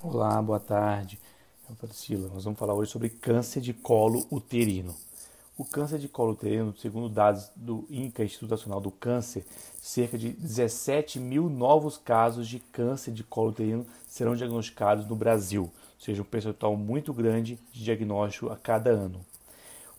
Olá, boa tarde. Eu Priscila. Nós vamos falar hoje sobre câncer de colo uterino. O câncer de colo uterino, segundo dados do INCA, Instituto Nacional do Câncer, cerca de 17 mil novos casos de câncer de colo uterino serão diagnosticados no Brasil, ou seja, um percentual muito grande de diagnóstico a cada ano.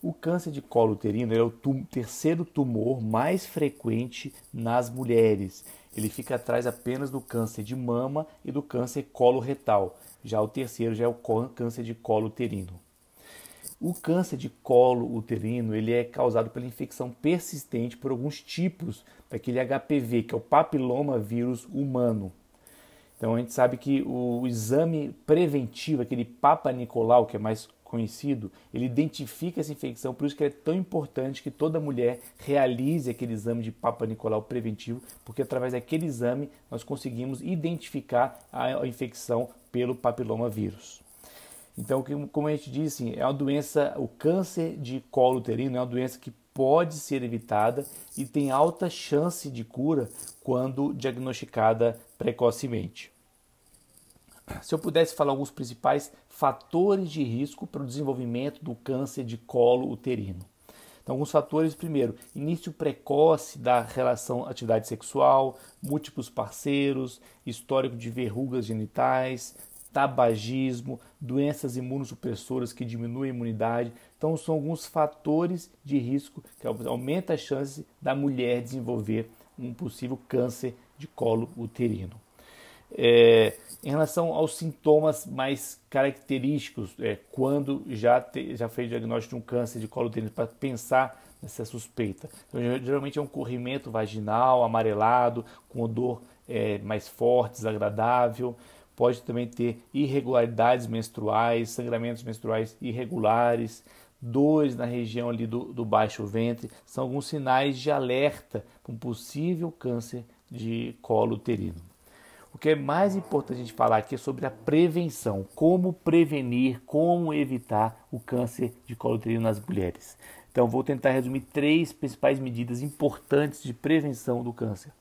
O câncer de colo uterino é o tum terceiro tumor mais frequente nas mulheres. Ele fica atrás apenas do câncer de mama e do câncer coloretal. Já o terceiro já é o câncer de colo uterino. O câncer de colo uterino ele é causado pela infecção persistente por alguns tipos daquele HPV, que é o papiloma vírus humano. Então a gente sabe que o exame preventivo, aquele Papa Nicolau, que é mais conhecido, ele identifica essa infecção, por isso que é tão importante que toda mulher realize aquele exame de Papa Nicolau preventivo, porque através daquele exame nós conseguimos identificar a infecção pelo papiloma vírus. Então, como a gente disse, é uma doença, o câncer de colo uterino é uma doença que pode ser evitada e tem alta chance de cura quando diagnosticada precocemente. Se eu pudesse falar alguns principais fatores de risco para o desenvolvimento do câncer de colo uterino. Então, alguns fatores, primeiro, início precoce da relação atividade sexual, múltiplos parceiros, histórico de verrugas genitais, tabagismo, doenças imunossupressoras que diminuem a imunidade. Então, são alguns fatores de risco que aumentam a chance da mulher desenvolver um possível câncer de colo uterino. É, em relação aos sintomas mais característicos, é, quando já, te, já fez diagnóstico de um câncer de colo uterino, para pensar nessa suspeita. Então, geralmente é um corrimento vaginal amarelado, com odor é, mais forte, desagradável. Pode também ter irregularidades menstruais, sangramentos menstruais irregulares, dores na região ali do, do baixo ventre. São alguns sinais de alerta para um possível câncer de colo uterino. O que é mais importante a gente falar aqui é sobre a prevenção, como prevenir, como evitar o câncer de colo uterino nas mulheres. Então vou tentar resumir três principais medidas importantes de prevenção do câncer.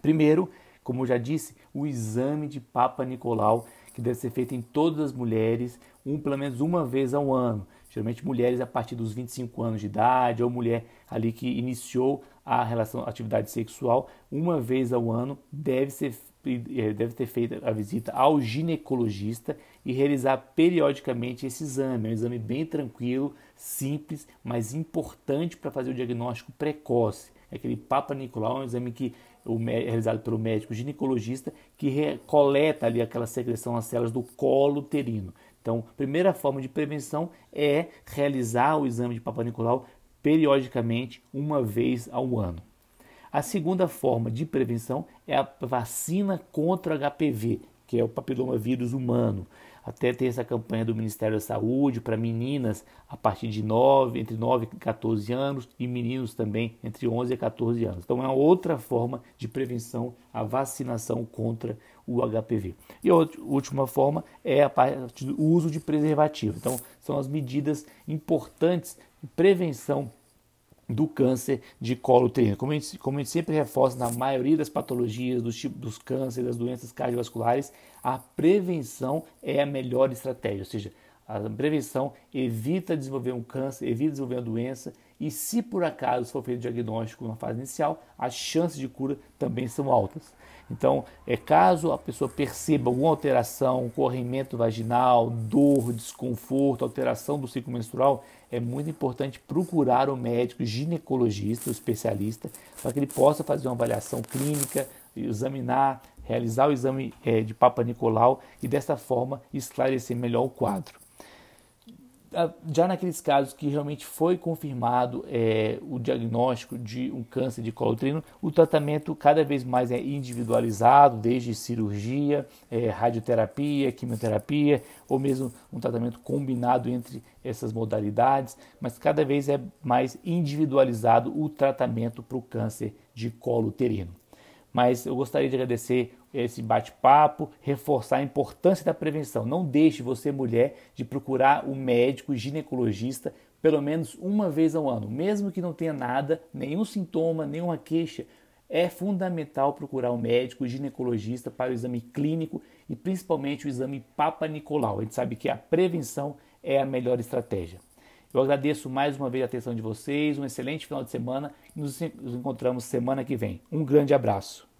Primeiro, como eu já disse, o exame de Papa Nicolau, que deve ser feito em todas as mulheres, um pelo menos uma vez ao ano. Geralmente mulheres a partir dos 25 anos de idade ou mulher ali que iniciou a relação a atividade sexual, uma vez ao ano deve ser deve ter feito a visita ao ginecologista e realizar periodicamente esse exame. É um exame bem tranquilo, simples, mas importante para fazer o diagnóstico precoce. É aquele Papa Nicolau é um exame que é realizado pelo médico ginecologista que coleta ali aquela secreção nas células do colo uterino. Então, a primeira forma de prevenção é realizar o exame de Papa Nicolau periodicamente, uma vez ao ano. A segunda forma de prevenção é a vacina contra HPV, que é o papilomavírus humano. Até tem essa campanha do Ministério da Saúde para meninas a partir de 9, entre 9 e 14 anos e meninos também entre 11 e 14 anos. Então é uma outra forma de prevenção a vacinação contra o HPV. E a última forma é a parte do uso de preservativo. Então são as medidas importantes de prevenção do câncer de colo uterino. Como a, gente, como a gente sempre reforça na maioria das patologias, dos tipos dos cânceres, das doenças cardiovasculares, a prevenção é a melhor estratégia, ou seja, a prevenção evita desenvolver um câncer, evita desenvolver uma doença e se por acaso for feito diagnóstico na fase inicial, as chances de cura também são altas. Então, é caso a pessoa perceba alguma alteração, corrimento vaginal, dor, desconforto, alteração do ciclo menstrual, é muito importante procurar o médico ginecologista, o especialista, para que ele possa fazer uma avaliação clínica, examinar, realizar o exame é, de Papa Nicolau e dessa forma esclarecer melhor o quadro já naqueles casos que realmente foi confirmado é, o diagnóstico de um câncer de colo uterino, o tratamento cada vez mais é individualizado, desde cirurgia, é, radioterapia, quimioterapia, ou mesmo um tratamento combinado entre essas modalidades, mas cada vez é mais individualizado o tratamento para o câncer de colo uterino. Mas eu gostaria de agradecer esse bate-papo, reforçar a importância da prevenção. Não deixe você, mulher, de procurar o um médico ginecologista pelo menos uma vez ao ano, mesmo que não tenha nada, nenhum sintoma, nenhuma queixa. é fundamental procurar um médico ginecologista para o exame clínico e principalmente o exame Papa Nicolau. A gente sabe que a prevenção é a melhor estratégia. Eu agradeço mais uma vez a atenção de vocês, um excelente final de semana e nos encontramos semana que vem. Um grande abraço.